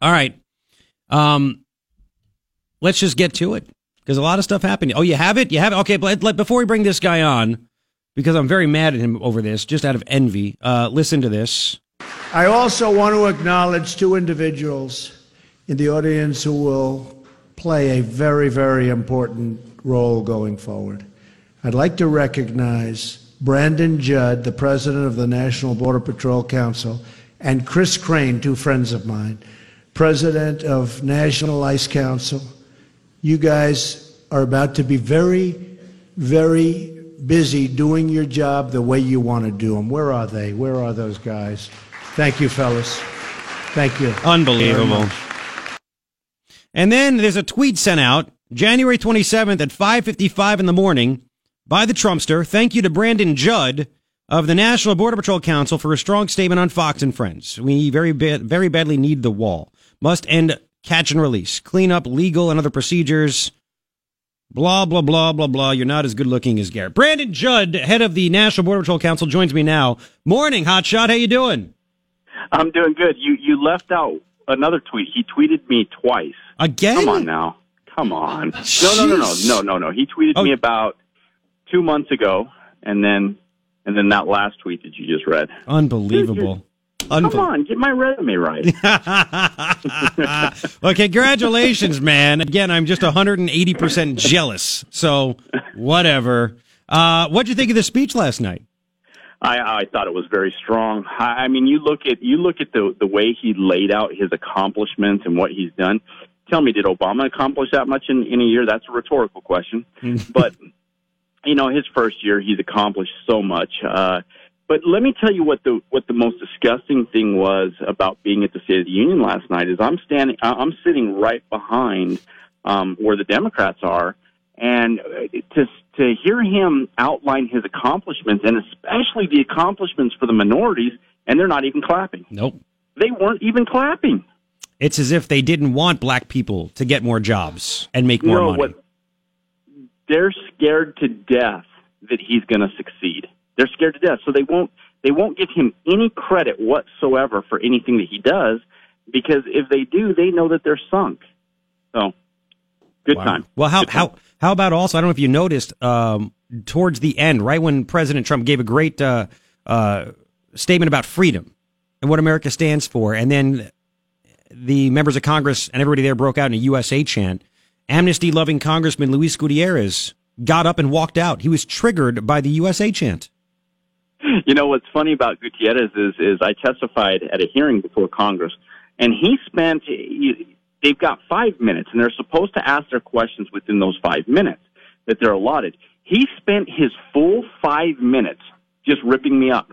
All right. Um, let's just get to it because a lot of stuff happened. Oh, you have it? You have it? Okay, but before we bring this guy on, because I'm very mad at him over this, just out of envy, uh, listen to this. I also want to acknowledge two individuals in the audience who will play a very, very important role going forward. I'd like to recognize Brandon Judd, the president of the National Border Patrol Council, and Chris Crane, two friends of mine, president of National Ice Council. You guys are about to be very, very busy doing your job the way you want to do them. Where are they? Where are those guys? Thank you, fellas. Thank you. Unbelievable. And then there's a tweet sent out January 27th at 5:55 in the morning by the Trumpster. Thank you to Brandon Judd of the National Border Patrol Council for a strong statement on Fox and Friends. We very ba- very badly need the wall. Must end catch and release. Clean up legal and other procedures. Blah blah blah blah blah. You're not as good looking as Garrett. Brandon Judd, head of the National Border Patrol Council, joins me now. Morning, Hotshot. How you doing? I'm doing good. You you left out another tweet. He tweeted me twice. Again? Come on now. Come on. No, no, no, no, no, no, no. He tweeted Oh. me about two months ago, and then and then that last tweet that you just read. Unbelievable. Come on, get my resume right. okay, congratulations, man. Again, I'm just 180% jealous. So, whatever. Uh, what'd you think of the speech last night? I, I thought it was very strong. I, I mean, you look at you look at the the way he laid out his accomplishments and what he's done. Tell me, did Obama accomplish that much in, in a year? That's a rhetorical question. but you know, his first year, he's accomplished so much. Uh, but let me tell you what the what the most disgusting thing was about being at the State of the Union last night is I'm standing, I'm sitting right behind um, where the Democrats are, and uh, to to hear him outline his accomplishments, and especially the accomplishments for the minorities, and they're not even clapping. Nope. They weren't even clapping. It's as if they didn't want black people to get more jobs and make more no, money. what they're scared to death that he's going to succeed. They're scared to death, so they won't they won't give him any credit whatsoever for anything that he does because if they do, they know that they're sunk. So, good Wow. time. Well, how Good time. how how about also? I don't know if you noticed um, towards the end, right when President Trump gave a great uh, uh, statement about freedom and what America stands for, and then the members of Congress and everybody there broke out in a USA chant. Amnesty-loving Congressman Luis Gutierrez got up and walked out. He was triggered by the USA chant. You know what's funny about Gutierrez is is I testified at a hearing before Congress, and he spent. They've got five minutes, and they're supposed to ask their questions within those five minutes that they're allotted. He spent his full five minutes just ripping me up,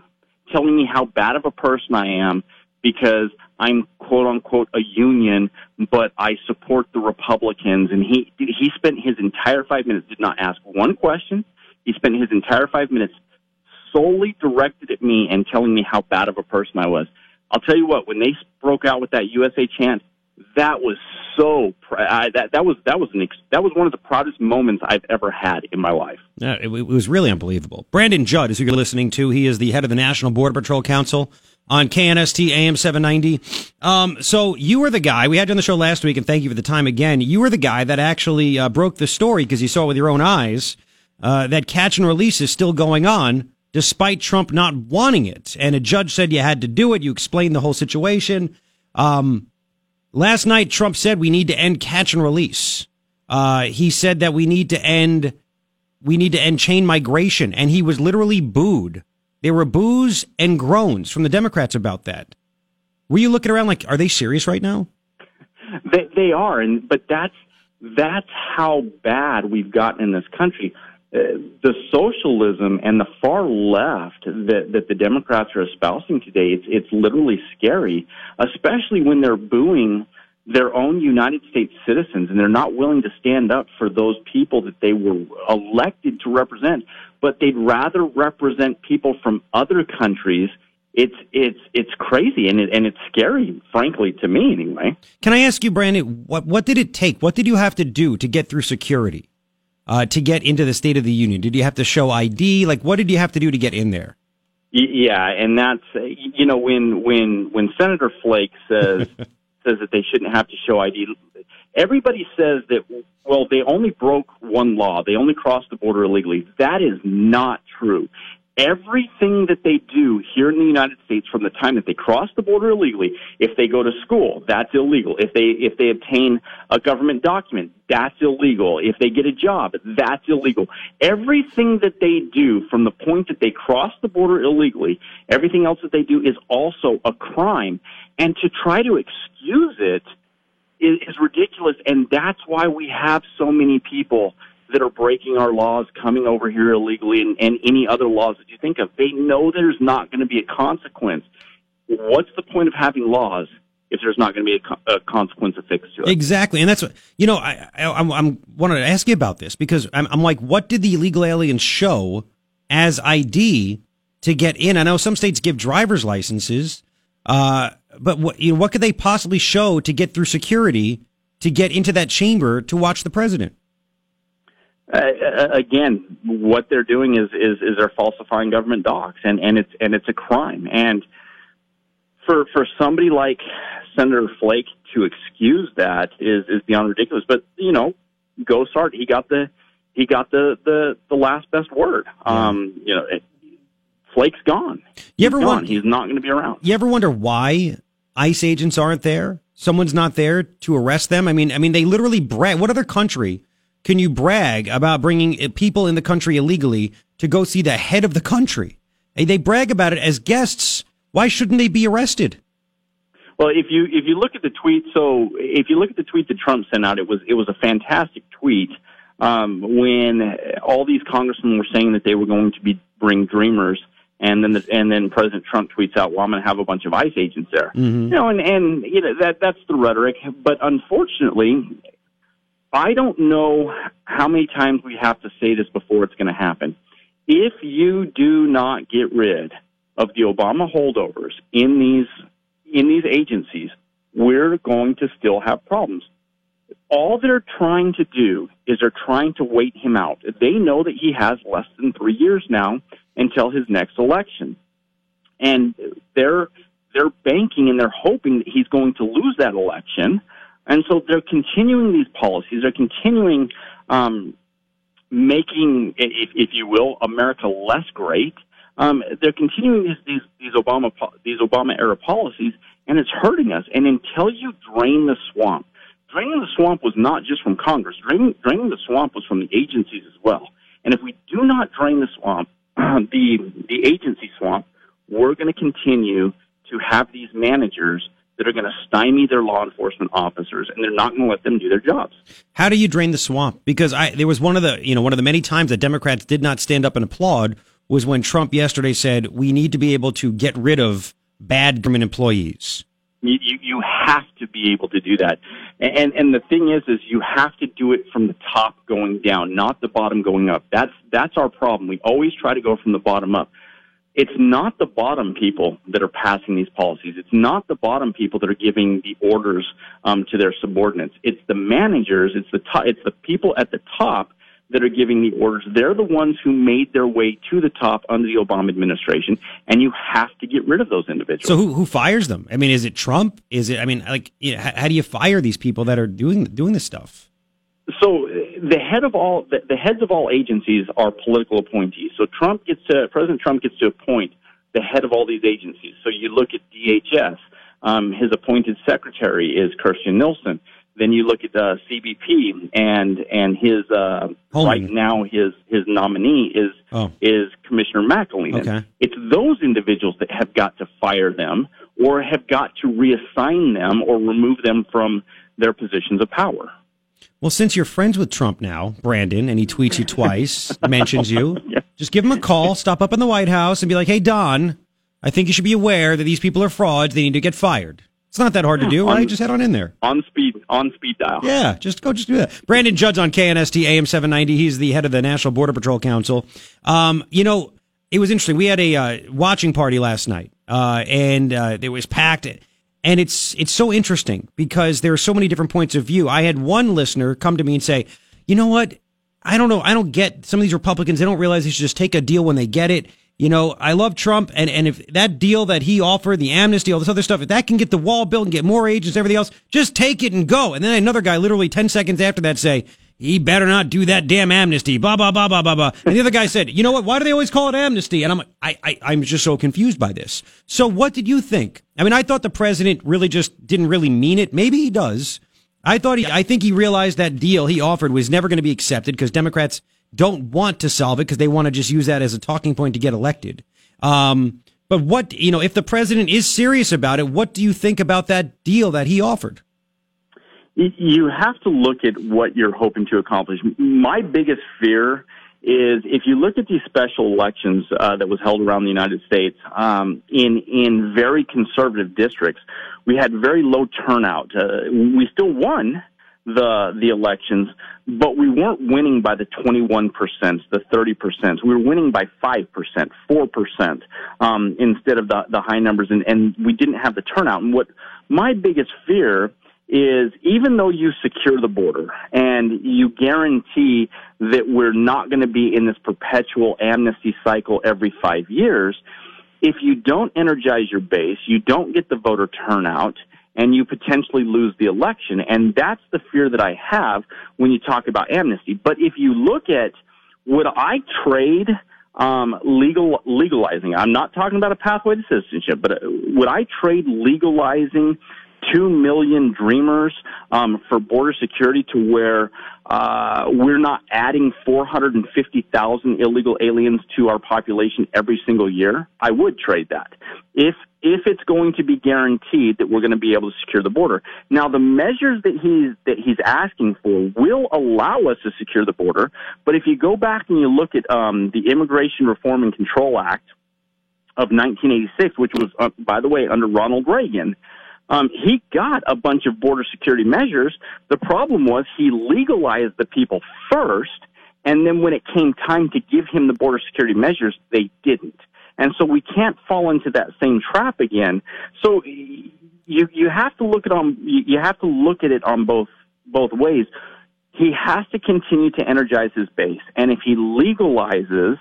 telling me how bad of a person I am because I'm quote unquote a union, but I support the Republicans. And he he spent his entire five minutes did not ask one question. He spent his entire five minutes solely directed at me and telling me how bad of a person I was. I'll tell you what, when they broke out with that USA chant, that was so I, that that was that was an that was one of the proudest moments I've ever had in my life. Yeah, it, it was really unbelievable. Brandon Judd is who you're listening to. He is the head of the National Border Patrol Council on KNST AM 790. Um, so you were the guy we had you on the show last week, and thank you for the time again. You were the guy that actually uh, broke the story because you saw it with your own eyes uh, that catch and release is still going on despite Trump not wanting it. And a judge said you had to do it. You explained the whole situation. Um, last night, Trump said we need to end catch and release. Uh, he said that we need to end we need to end chain migration. And he was literally booed. There were boos and groans from the Democrats about that. Were you looking around like, are they serious right now? They they are, and but that's that's how bad we've gotten in this country. Uh, the socialism and the far left that that the Democrats are espousing today, it's it's literally scary, especially when they're booing their own United States citizens and they're not willing to stand up for those people that they were elected to represent, but they'd rather represent people from other countries. It's it's it's crazy and it, and it's scary, frankly, to me anyway. Can I ask you, Brandon, what, what did it take? What did you have to do to get through security, uh, to get into the State of the Union? Did you have to show ID? Like, what did you have to do to get in there? Yeah, and that's uh, you know when when when Senator Flake says says that they shouldn't have to show ID. Everybody says that, well, they only broke one law. They only crossed the border illegally. That is not true everything that they do here in the United States from the time that they cross the border illegally, if they go to school, that's illegal. If they if they obtain a government document, that's illegal. If they get a job, that's illegal. Everything that they do from the point that they cross the border illegally, everything else that they do is also a crime. And to try to excuse it is, is ridiculous and that's why we have so many people that are breaking our laws, coming over here illegally, and, and any other laws that you think of. They know there's not going to be a consequence. What's the point of having laws if there's not going to be a, consequence affixed to it? Exactly, and that's what you know. I I, I'm, I'm wanted to ask you about this because I'm, I'm like, what did the illegal aliens show as ID to get in? I know some states give driver's licenses, uh, but what you know, what could they possibly show to get through security to get into that chamber to watch the president? Uh, uh, again, what they're doing is, is is they're falsifying government docs, and and it's and it's a crime. And for for somebody like Senator Flake to excuse that is is beyond ridiculous. But you know, go start. He got the he got the the the last best word. Um, you know, it, Flake's gone. You ever wonder, He's not going to be around. You ever wonder why ICE agents aren't there? Someone's not there to arrest them. I mean, I mean, they literally brag. What other country? Can you brag about bringing people in the country illegally to go see the head of the country? They brag about it as guests. Why shouldn't they be arrested? Well, if you if you look at the tweet, so if you look at the tweet that Trump sent out, it was it was a fantastic tweet um, when all these congressmen were saying that they were going to be bring Dreamers, and then the, and then President Trump tweets out, "Well, I'm going to have a bunch of ICE agents there." Mm-hmm. You know, and and you know that that's the rhetoric, but unfortunately, I don't know how many times we have to say this before it's going to happen. If you do not get rid of the Obama holdovers in these in these agencies, we're going to still have problems. All they're trying to do is they're trying to wait him out. They know that he has less than three years now until his next election, and they're they're banking and they're hoping that he's going to lose that election and so they're continuing these policies. They're continuing um, making, if, if, you will, America less great. Um, they're continuing these, these, these Obama these Obama era policies, and it's hurting us. And until you drain the swamp, draining the swamp was not just from Congress. Draining, draining the swamp was from the agencies as well. And if we do not drain the swamp, the the agency swamp, we're going to continue to have these managers that are going to stymie their law enforcement officers and they're not going to let them do their jobs. How do you drain the swamp? Because I there was one of the you know one of the many times that Democrats did not stand up and applaud was when Trump yesterday said we need to be able to get rid of bad government employees. You, you, you have to be able to do that. And, and the thing is, is you have to do it from the top going down, not the bottom going up. That's, that's our problem. We always try to go from the bottom up it's not the bottom people that are passing these policies. It's not the bottom people that are giving the orders um, to their subordinates. It's the managers. It's the top, it's the people at the top that are giving the orders. They're the ones who made their way to the top under the Obama administration, and you have to get rid of those individuals. So who who fires them? I mean, is it Trump? Is it? I mean, like, you know, how, how do you fire these people that are doing doing this stuff? So the head of all the, the heads of all agencies are political appointees. So Trump gets to President Trump gets to appoint the head of all these agencies. So you look at DHS. Um, his appointed secretary is Kirstjen Nielsen. Then you look at uh, CBP and and his uh, right now his his nominee is oh. is Commissioner McAleenan. Okay. It's those individuals that have got to fire them or have got to reassign them or remove them from their positions of power. Well, since you're friends with Trump now, Brandon, and he tweets you twice, mentions you, yeah. just give him a call, stop up in the White House, and be like, "Hey, Don, I think you should be aware that these people are frauds. They need to get fired." It's not that hard to do, on, right? Just head on in there. On speed, on speed dial. Yeah, just go, just do that. Brandon Judd's on KNST AM 790. He's the head of the National Border Patrol Council. Um, you know, it was interesting. We had a uh, watching party last night, uh, and uh, it was packed and it's it's so interesting because there are so many different points of view. I had one listener come to me and say, "You know what? I don't know. I don't get some of these Republicans. They don't realize they should just take a deal when they get it. you know, I love Trump, and, and if that deal that he offered, the amnesty, all this other stuff, if that can get the wall built and get more agents, everything else, just take it and go. And then another guy, literally 10 seconds after that, say, he better not do that damn amnesty, blah, blah, blah, blah, blah, blah. And the other guy said, you know what? Why do they always call it amnesty? And I'm, I, I, I'm just so confused by this. So what did you think? I mean, I thought the president really just didn't really mean it. Maybe he does. I thought he, I think he realized that deal he offered was never going to be accepted because Democrats don't want to solve it because they want to just use that as a talking point to get elected. Um, but what, you know, if the president is serious about it, what do you think about that deal that he offered? You have to look at what you're hoping to accomplish. My biggest fear is if you look at these special elections uh, that was held around the United States um, in in very conservative districts, we had very low turnout. Uh, we still won the the elections, but we weren't winning by the 21 percent, the 30 percent. We were winning by five percent, four percent, um, instead of the the high numbers, and and we didn't have the turnout. And what my biggest fear is even though you secure the border and you guarantee that we're not going to be in this perpetual amnesty cycle every five years, if you don't energize your base, you don't get the voter turnout, and you potentially lose the election. And that's the fear that I have when you talk about amnesty. But if you look at would I trade um, legal legalizing? I'm not talking about a pathway to citizenship, but uh, would I trade legalizing two million dreamers um, for border security to where uh, we're not adding 450,000 illegal aliens to our population every single year, I would trade that. If if it's going to be guaranteed that we're going to be able to secure the border. Now, the measures that he's that he's asking for will allow us to secure the border. But if you go back and you look at um, the Immigration Reform and Control Act of 1986, which was, uh, by the way, under Ronald Reagan, um, he got a bunch of border security measures. The problem was he legalized the people first, and then when it came time to give him the border security measures, they didn't. And so we can't fall into that same trap again. So you you have to look at on you have to look at it on both both ways. He has to continue to energize his base, and if he legalizes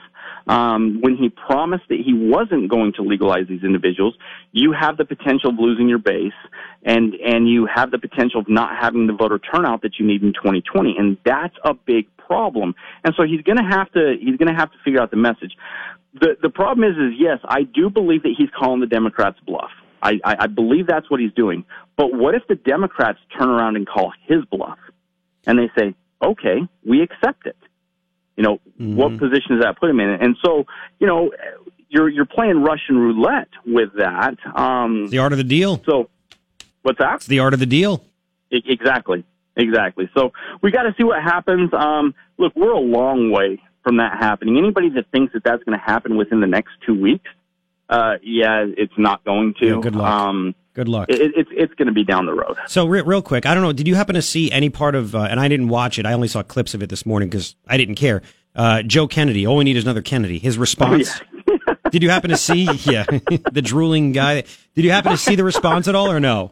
um, when he promised that he wasn't going to legalize these individuals, you have the potential of losing your base, and and you have the potential of not having the voter turnout that you need in 2020, and that's a big problem. And so he's going to have to he's going to have to figure out the message. The the problem is is yes, I do believe that he's calling the Democrats bluff. I, I, I believe that's what he's doing. But what if the Democrats turn around and call his bluff, and they say, okay, we accept it. You know, mm-hmm. what position does that put him in? And so, you know, you're you're playing Russian roulette with that. Um, the art of the deal. So, what's that? It's the art of the deal. Exactly, exactly. So we got to see what happens. Um, look, we're a long way from that happening. Anybody that thinks that that's going to happen within the next two weeks, uh, yeah, it's not going to. Yeah, good luck. Um, Good luck. It, it's it's going to be down the road. So re- real quick, I don't know. Did you happen to see any part of? Uh, and I didn't watch it. I only saw clips of it this morning because I didn't care. Uh, Joe Kennedy. All we need is another Kennedy. His response. Oh, yeah. did you happen to see? Yeah, the drooling guy. Did you happen to see the response at all, or no?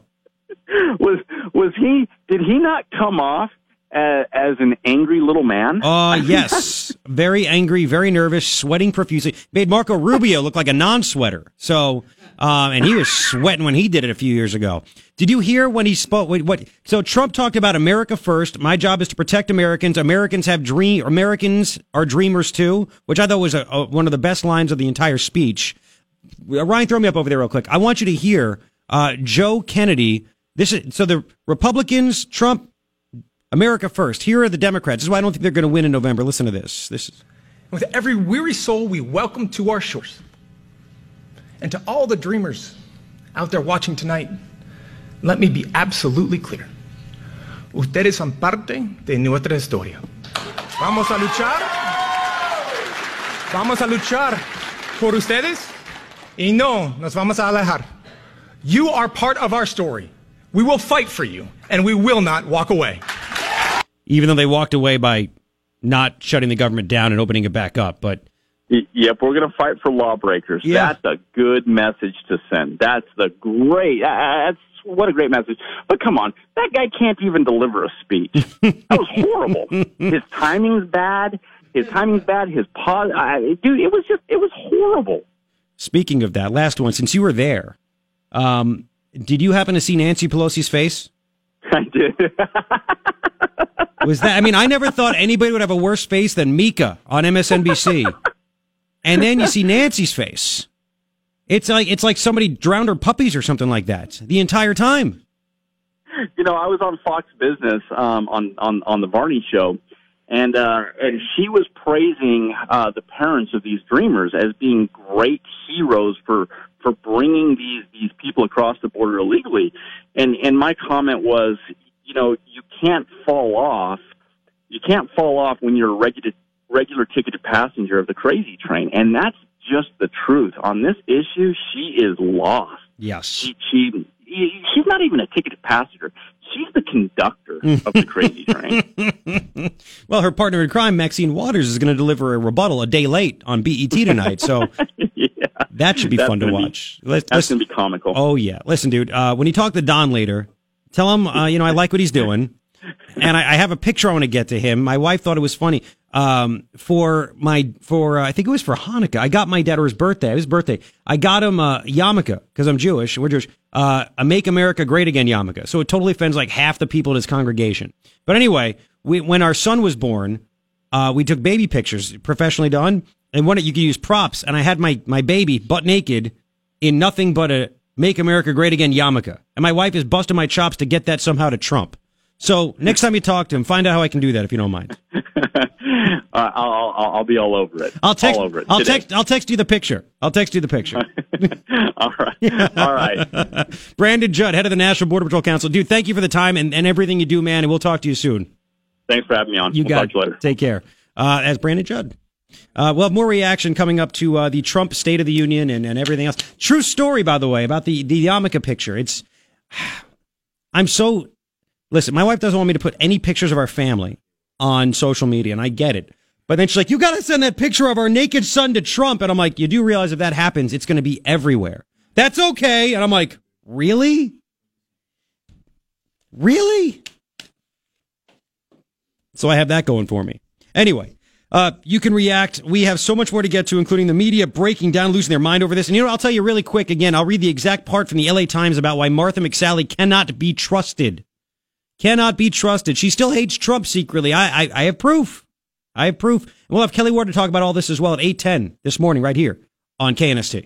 Was was he? Did he not come off as, as an angry little man? Uh, yes. very angry, very nervous, sweating profusely. Made Marco Rubio look like a non-sweater. So, um, and he was sweating when he did it a few years ago. Did you hear when he spoke? What, what? So Trump talked about America first. My job is to protect Americans. Americans have dream. Americans are dreamers too, which I thought was a, a, one of the best lines of the entire speech. Ryan, throw me up over there real quick. I want you to hear uh, Joe Kennedy. This is so the Republicans, Trump, America first. Here are the Democrats. This is why I don't think they're going to win in November. Listen to this. This is. With every weary soul, we welcome to our shores. And to all the dreamers out there watching tonight, let me be absolutely clear. Ustedes son parte de nuestra historia. Vamos a luchar. Vamos a luchar por ustedes y no nos vamos a alejar. You are part of our story. We will fight for you and we will not walk away even though they walked away by not shutting the government down and opening it back up. But Yep, we're going to fight for lawbreakers. Yeah. That's a good message to send. That's the great. That's what a great message. But come on, that guy can't even deliver a speech. That was horrible. His timing's bad. His timing's bad. His pause, I, dude, it was just it was horrible. Speaking of that, last one, since you were there, um, did you happen to see Nancy Pelosi's face? I did. Was that? I mean, I never thought anybody would have a worse face than Mika on MSNBC. and then you see Nancy's face. It's like it's like somebody drowned her puppies or something like that the entire time. you know, I was on Fox Business um, on on on the Varney show, and uh, and she was praising uh, the parents of these dreamers as being great heroes for for bringing these these people across the border illegally, and and my comment was, you know, can't fall off, you can't fall off when you're a regular regular ticketed passenger of the crazy train, and that's just the truth on this issue. She is lost. Yes, she she she's not even a ticketed passenger. She's the conductor of the crazy train. well, her partner in crime, Maxine Waters, is going to deliver a rebuttal a day late on BET tonight. So yeah. that should be that's fun to watch. Be, Let's, that's going to be comical. Oh, yeah. Listen, dude, uh, when you talk to Don later, tell him, uh, you know, I like what he's doing. And I, I, have a picture I want to get to him. My wife thought it was funny. Um, for my, for, uh, I think it was for Hanukkah. I got my dad or his birthday, his birthday. I got him a yarmulke because I'm Jewish. We're Jewish. Uh, a Make America Great Again yarmulke. So it totally offends like half the people in his congregation. But anyway, we, when our son was born, uh, we took baby pictures professionally done. And one, you can use props. And I had my, my baby butt naked in nothing but a Make America Great Again yarmulke. And my wife is busting my chops to get that somehow to Trump. So next time you talk to him, find out how I can do that if you don't mind. uh, I'll, I'll, I'll be all over it. I'll text. All over it I'll today. text. I'll text you the picture. I'll text you the picture. all right. All right. Brandon Judd, head of the National Border Patrol Council. Dude, thank you for the time and, and everything you do, man. And we'll talk to you soon. Thanks for having me on. You we'll got talk you later. Take care. Uh, as Brandon Judd. Uh, we'll have more reaction coming up to uh, the Trump State of the Union and, and everything else. True story, by the way, about the the yarmulke picture. It's I'm so listen. My wife doesn't want me to put any pictures of our family on social media, and I get it. But then she's like, "You got to send that picture of our naked son to Trump," and I'm like, "You do realize if that happens, it's going to be everywhere." That's okay, and I'm like, "Really, really?" So I have that going for me. Anyway. Uh, you can react. We have so much more to get to, including the media breaking down, losing their mind over this. And you know, I'll tell you really quick again. I'll read the exact part from the LA Times about why Martha McSally cannot be trusted. Cannot be trusted. She still hates Trump secretly. I, I, I have proof. I have proof. And we'll have Kelli Ward to talk about all this as well at 810 this morning right here on KNST.